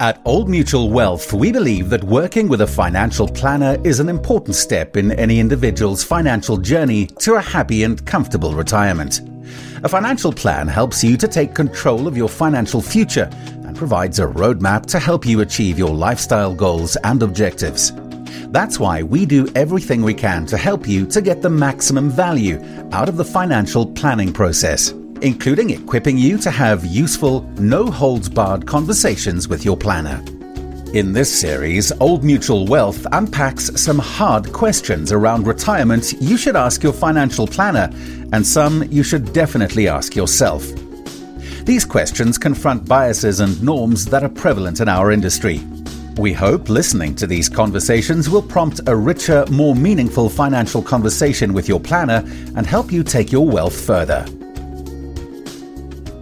At Old Mutual Wealth, we believe that working with a financial planner is an important step in any individual's financial journey to a happy and comfortable retirement. A financial plan helps you to take control of your financial future and provides a roadmap to help you achieve your lifestyle goals and objectives. That's why we do everything we can to help you to get the maximum value out of the financial planning process including equipping you to have useful, no holds barred conversations with your planner. In this series, Old Mutual Wealth unpacks some hard questions around retirement you should ask your financial planner, and some you should definitely ask yourself. These questions confront biases and norms that are prevalent in our industry. We hope listening to these conversations will prompt a richer, more meaningful financial conversation with your planner and help you take your wealth further.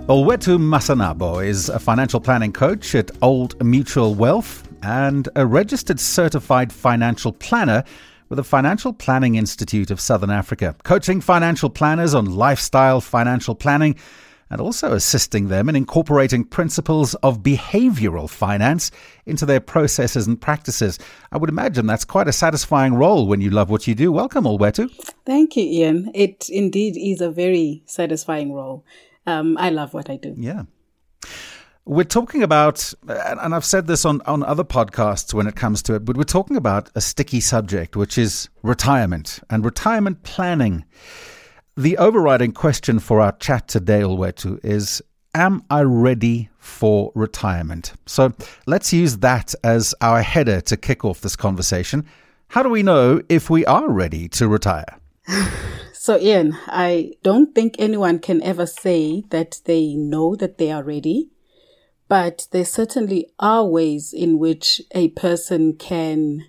Olwetu Masanabo is a financial planning coach at Old Mutual Wealth and a registered certified financial planner with the Financial Planning Institute of Southern Africa, coaching financial planners on lifestyle financial planning and also assisting them in incorporating principles of behavioral finance into their processes and practices. I would imagine that's quite a satisfying role when you love what you do. Welcome, Olwetu. Thank you, Ian. It indeed is a very satisfying role um, I love what I do. Yeah. We're talking about, and I've said this on, on other podcasts when it comes to it, but we're talking about a sticky subject, which is retirement and retirement planning. The overriding question for our chat today, Olwetu, is Am I ready for retirement? So let's use that as our header to kick off this conversation. How do we know if we are ready to retire? So, Ian, I don't think anyone can ever say that they know that they are ready, but there certainly are ways in which a person can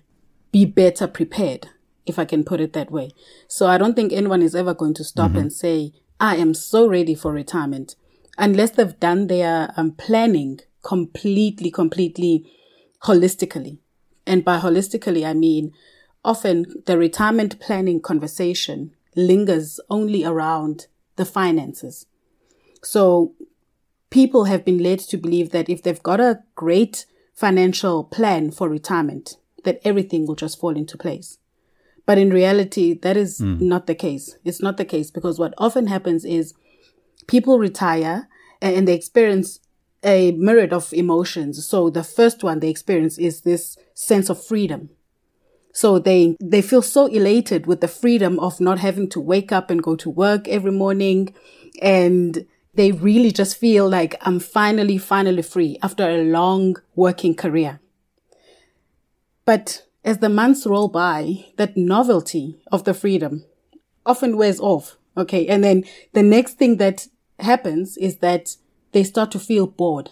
be better prepared, if I can put it that way. So, I don't think anyone is ever going to stop mm-hmm. and say, I am so ready for retirement, unless they've done their um, planning completely, completely holistically. And by holistically, I mean often the retirement planning conversation lingers only around the finances. So people have been led to believe that if they've got a great financial plan for retirement, that everything will just fall into place. But in reality, that is mm. not the case. It's not the case because what often happens is people retire and they experience a myriad of emotions. So the first one they experience is this sense of freedom. So they, they feel so elated with the freedom of not having to wake up and go to work every morning. And they really just feel like I'm finally, finally free after a long working career. But as the months roll by, that novelty of the freedom often wears off. Okay. And then the next thing that happens is that they start to feel bored.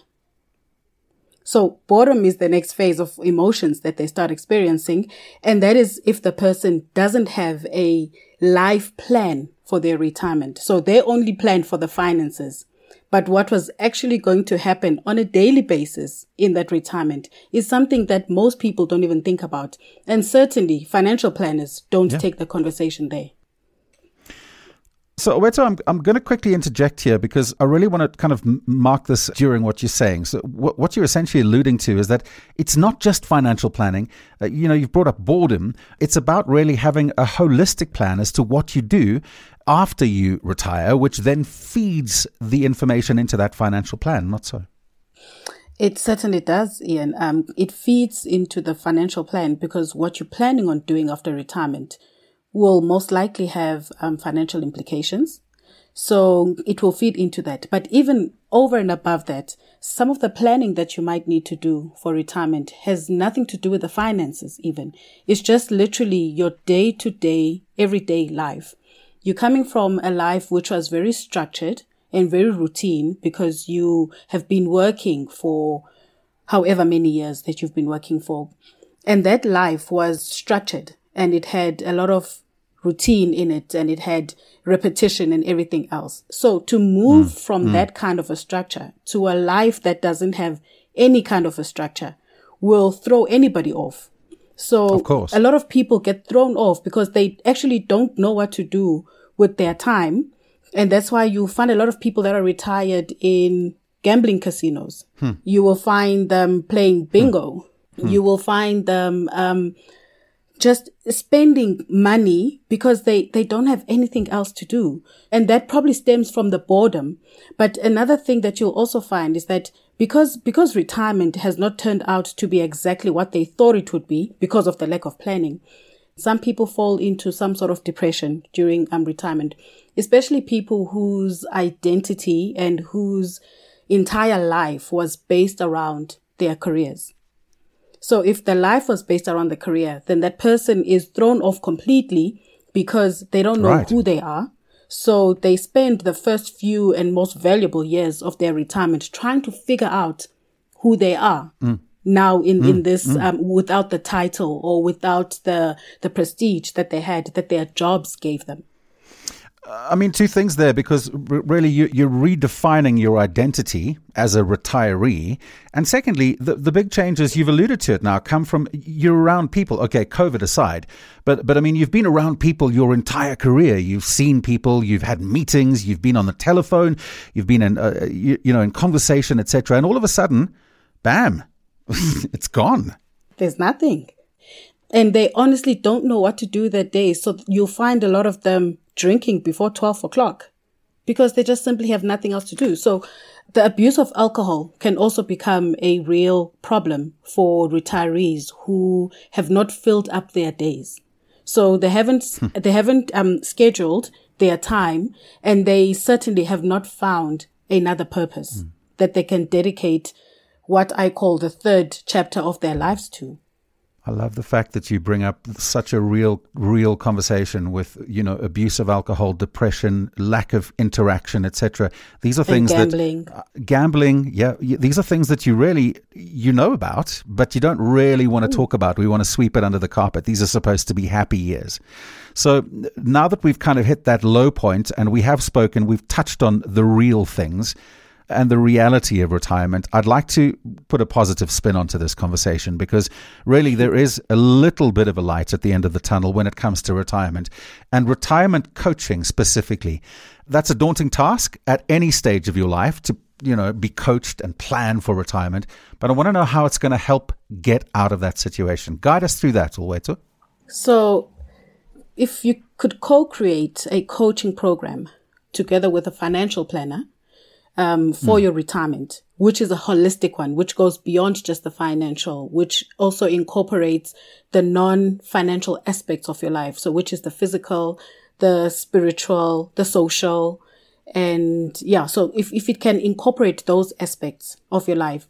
So boredom is the next phase of emotions that they start experiencing. And that is if the person doesn't have a life plan for their retirement. So they only plan for the finances. But what was actually going to happen on a daily basis in that retirement is something that most people don't even think about. And certainly financial planners don't yeah. take the conversation there. So, Oweto, I'm, I'm going to quickly interject here because I really want to kind of mark this during what you're saying. So, what, what you're essentially alluding to is that it's not just financial planning. Uh, you know, you've brought up boredom. It's about really having a holistic plan as to what you do after you retire, which then feeds the information into that financial plan, not so? It certainly does, Ian. Um, it feeds into the financial plan because what you're planning on doing after retirement will most likely have um, financial implications. So it will feed into that. But even over and above that, some of the planning that you might need to do for retirement has nothing to do with the finances even. It's just literally your day to day, everyday life. You're coming from a life which was very structured and very routine because you have been working for however many years that you've been working for. And that life was structured and it had a lot of routine in it and it had repetition and everything else. So to move mm. from mm. that kind of a structure to a life that doesn't have any kind of a structure will throw anybody off. So of course. a lot of people get thrown off because they actually don't know what to do with their time. And that's why you find a lot of people that are retired in gambling casinos. Hmm. You will find them playing bingo. Hmm. You will find them, um, just spending money because they, they don't have anything else to do. And that probably stems from the boredom. But another thing that you'll also find is that because, because retirement has not turned out to be exactly what they thought it would be because of the lack of planning, some people fall into some sort of depression during um, retirement, especially people whose identity and whose entire life was based around their careers. So if the life was based around the career, then that person is thrown off completely because they don't know right. who they are. So they spend the first few and most valuable years of their retirement trying to figure out who they are. Mm. Now in, mm. in this, mm. um, without the title or without the, the prestige that they had, that their jobs gave them. I mean, two things there because really you, are redefining your identity as a retiree. And secondly, the, the big changes you've alluded to it now come from you're around people. Okay, COVID aside, but, but I mean, you've been around people your entire career. You've seen people, you've had meetings, you've been on the telephone, you've been in, uh, you, you know, in conversation, etc. And all of a sudden, bam, it's gone. There's nothing. And they honestly don't know what to do that day. So you'll find a lot of them drinking before 12 o'clock because they just simply have nothing else to do. So the abuse of alcohol can also become a real problem for retirees who have not filled up their days. So they haven't, hmm. they haven't um, scheduled their time and they certainly have not found another purpose hmm. that they can dedicate what I call the third chapter of their lives to. I love the fact that you bring up such a real, real conversation with, you know, abuse of alcohol, depression, lack of interaction, etc. These are things gambling. that uh, gambling, yeah, these are things that you really you know about, but you don't really want to talk about. We want to sweep it under the carpet. These are supposed to be happy years. So now that we've kind of hit that low point and we have spoken, we've touched on the real things and the reality of retirement, I'd like to put a positive spin onto this conversation because really there is a little bit of a light at the end of the tunnel when it comes to retirement and retirement coaching specifically. That's a daunting task at any stage of your life to you know be coached and plan for retirement but i want to know how it's going to help get out of that situation guide us through that Ulwethu. so if you could co-create a coaching program together with a financial planner um, for mm. your retirement, which is a holistic one, which goes beyond just the financial, which also incorporates the non-financial aspects of your life. So, which is the physical, the spiritual, the social, and yeah. So, if, if it can incorporate those aspects of your life,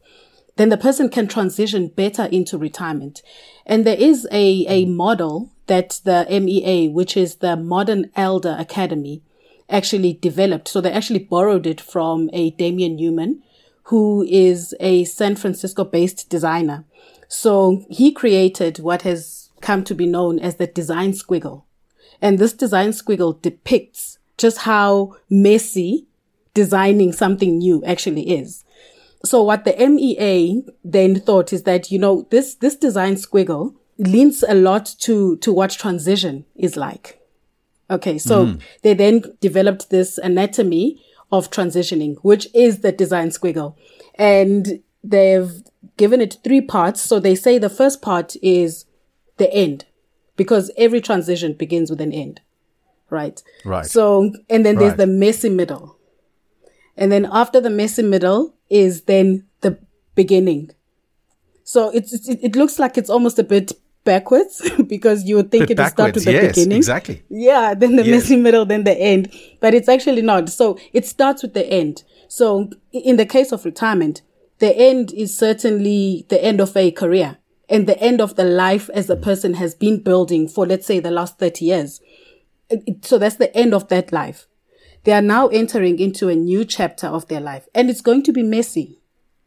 then the person can transition better into retirement. And there is a, a model that the MEA, which is the Modern Elder Academy, actually developed. So they actually borrowed it from a Damien Newman, who is a San Francisco based designer. So he created what has come to be known as the design squiggle. And this design squiggle depicts just how messy designing something new actually is. So what the MEA then thought is that, you know, this, this design squiggle leans a lot to, to what transition is like. Okay. So mm. they then developed this anatomy of transitioning, which is the design squiggle. And they've given it three parts. So they say the first part is the end because every transition begins with an end. Right. Right. So, and then there's right. the messy middle. And then after the messy middle is then the beginning. So it's, it, it looks like it's almost a bit backwards because you would think it would start with the yes, beginning. Exactly. Yeah, then the yes. messy middle, then the end. But it's actually not. So it starts with the end. So in the case of retirement, the end is certainly the end of a career and the end of the life as a mm. person has been building for, let's say, the last 30 years. So that's the end of that life. They are now entering into a new chapter of their life and it's going to be messy.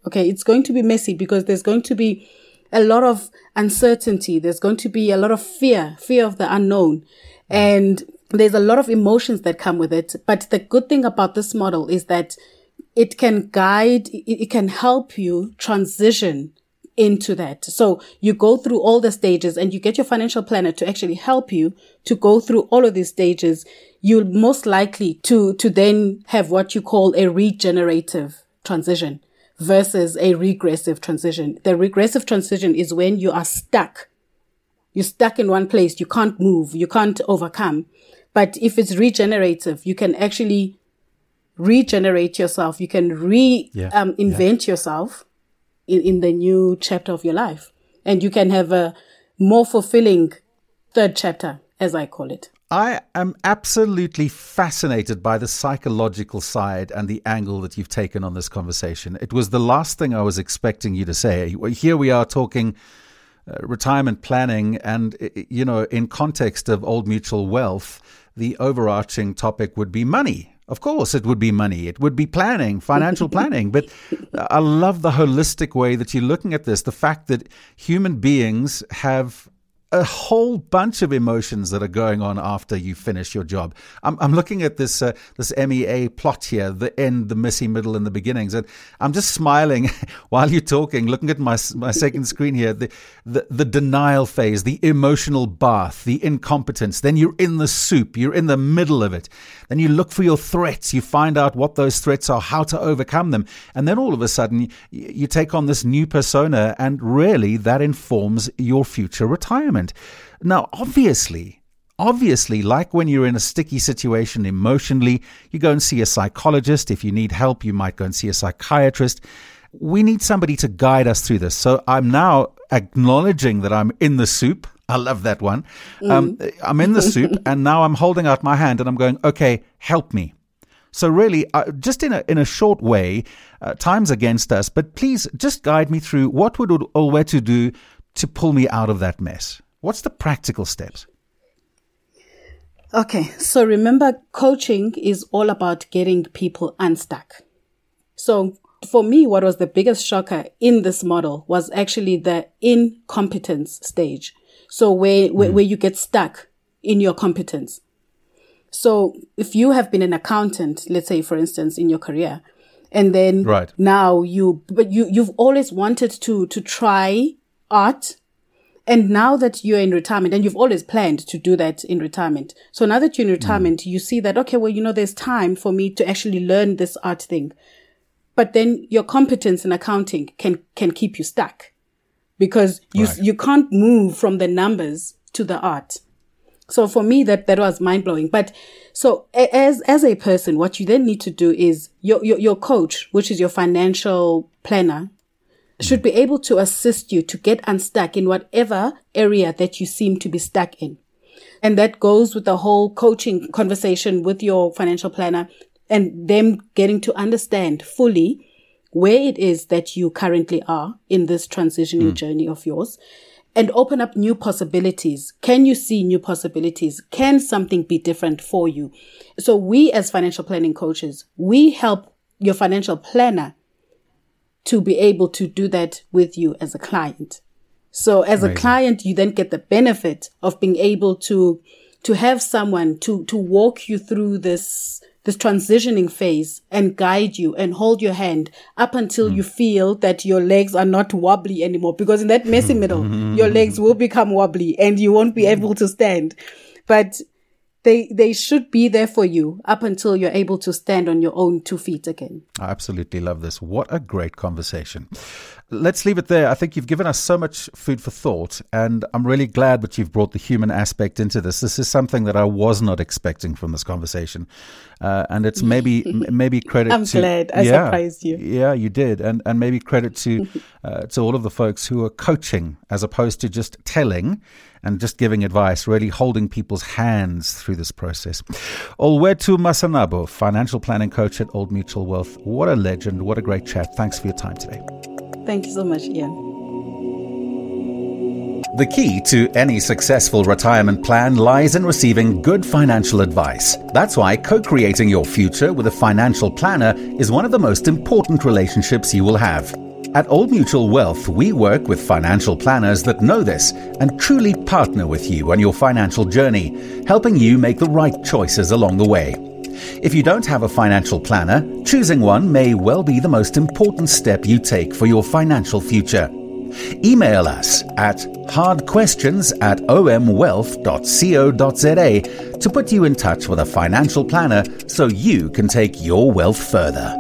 Okay. It's going to be messy because there's going to be a lot of uncertainty. There's going to be a lot of fear, fear of the unknown. And there's a lot of emotions that come with it. But the good thing about this model is that it can guide, it can help you transition into that. So you go through all the stages and you get your financial planner to actually help you to go through all of these stages. You're most likely to, to then have what you call a regenerative transition versus a regressive transition. The regressive transition is when you are stuck. You're stuck in one place. You can't move. You can't overcome. But if it's regenerative, you can actually regenerate yourself. You can re yeah. um, invent yeah. yourself in, in the new chapter of your life. And you can have a more fulfilling third chapter, as I call it. I am absolutely fascinated by the psychological side and the angle that you've taken on this conversation. It was the last thing I was expecting you to say. Here we are talking uh, retirement planning, and, you know, in context of old mutual wealth, the overarching topic would be money. Of course, it would be money. It would be planning, financial planning. But I love the holistic way that you're looking at this. The fact that human beings have a whole bunch of emotions that are going on after you finish your job. I'm, I'm looking at this uh, this MEA plot here, the end, the messy middle, and the beginnings, and I'm just smiling while you're talking, looking at my my second screen here. The, the the denial phase, the emotional bath, the incompetence. Then you're in the soup. You're in the middle of it. Then you look for your threats. You find out what those threats are, how to overcome them, and then all of a sudden you, you take on this new persona, and really that informs your future retirement. Now, obviously, obviously, like when you're in a sticky situation emotionally, you go and see a psychologist. If you need help, you might go and see a psychiatrist. We need somebody to guide us through this. So I'm now acknowledging that I'm in the soup. I love that one. Mm. Um, I'm in the soup, and now I'm holding out my hand and I'm going, okay, help me. So really, uh, just in a in a short way, uh, time's against us. But please, just guide me through what would to do to pull me out of that mess. What's the practical steps? Okay, so remember, coaching is all about getting people unstuck. So for me, what was the biggest shocker in this model was actually the incompetence stage. So where, mm. where, where you get stuck in your competence. So if you have been an accountant, let's say, for instance, in your career, and then right. now you, but you, you've always wanted to, to try art and now that you're in retirement and you've always planned to do that in retirement. So now that you're in retirement, mm. you see that, okay, well, you know, there's time for me to actually learn this art thing. But then your competence in accounting can, can keep you stuck because you, right. you can't move from the numbers to the art. So for me, that, that was mind blowing. But so as, as a person, what you then need to do is your, your, your coach, which is your financial planner, should be able to assist you to get unstuck in whatever area that you seem to be stuck in. And that goes with the whole coaching conversation with your financial planner and them getting to understand fully where it is that you currently are in this transitioning mm. journey of yours and open up new possibilities. Can you see new possibilities? Can something be different for you? So we as financial planning coaches, we help your financial planner to be able to do that with you as a client. So as Amazing. a client, you then get the benefit of being able to, to have someone to, to walk you through this, this transitioning phase and guide you and hold your hand up until mm. you feel that your legs are not wobbly anymore. Because in that messy middle, your legs will become wobbly and you won't be able to stand. But they they should be there for you up until you're able to stand on your own two feet again. I absolutely love this. What a great conversation. Let's leave it there. I think you've given us so much food for thought, and I'm really glad that you've brought the human aspect into this. This is something that I was not expecting from this conversation, uh, and it's maybe maybe credit. I'm to, glad I yeah, surprised you. Yeah, you did, and and maybe credit to uh, to all of the folks who are coaching as opposed to just telling and just giving advice, really holding people's hands through this process. Olwethu Masanabo, financial planning coach at Old Mutual Wealth. What a legend. What a great chat. Thanks for your time today. Thank you so much, Ian. The key to any successful retirement plan lies in receiving good financial advice. That's why co creating your future with a financial planner is one of the most important relationships you will have. At Old Mutual Wealth, we work with financial planners that know this and truly partner with you on your financial journey, helping you make the right choices along the way. If you don't have a financial planner, choosing one may well be the most important step you take for your financial future. Email us at hardquestions at omwealth.co.za to put you in touch with a financial planner so you can take your wealth further.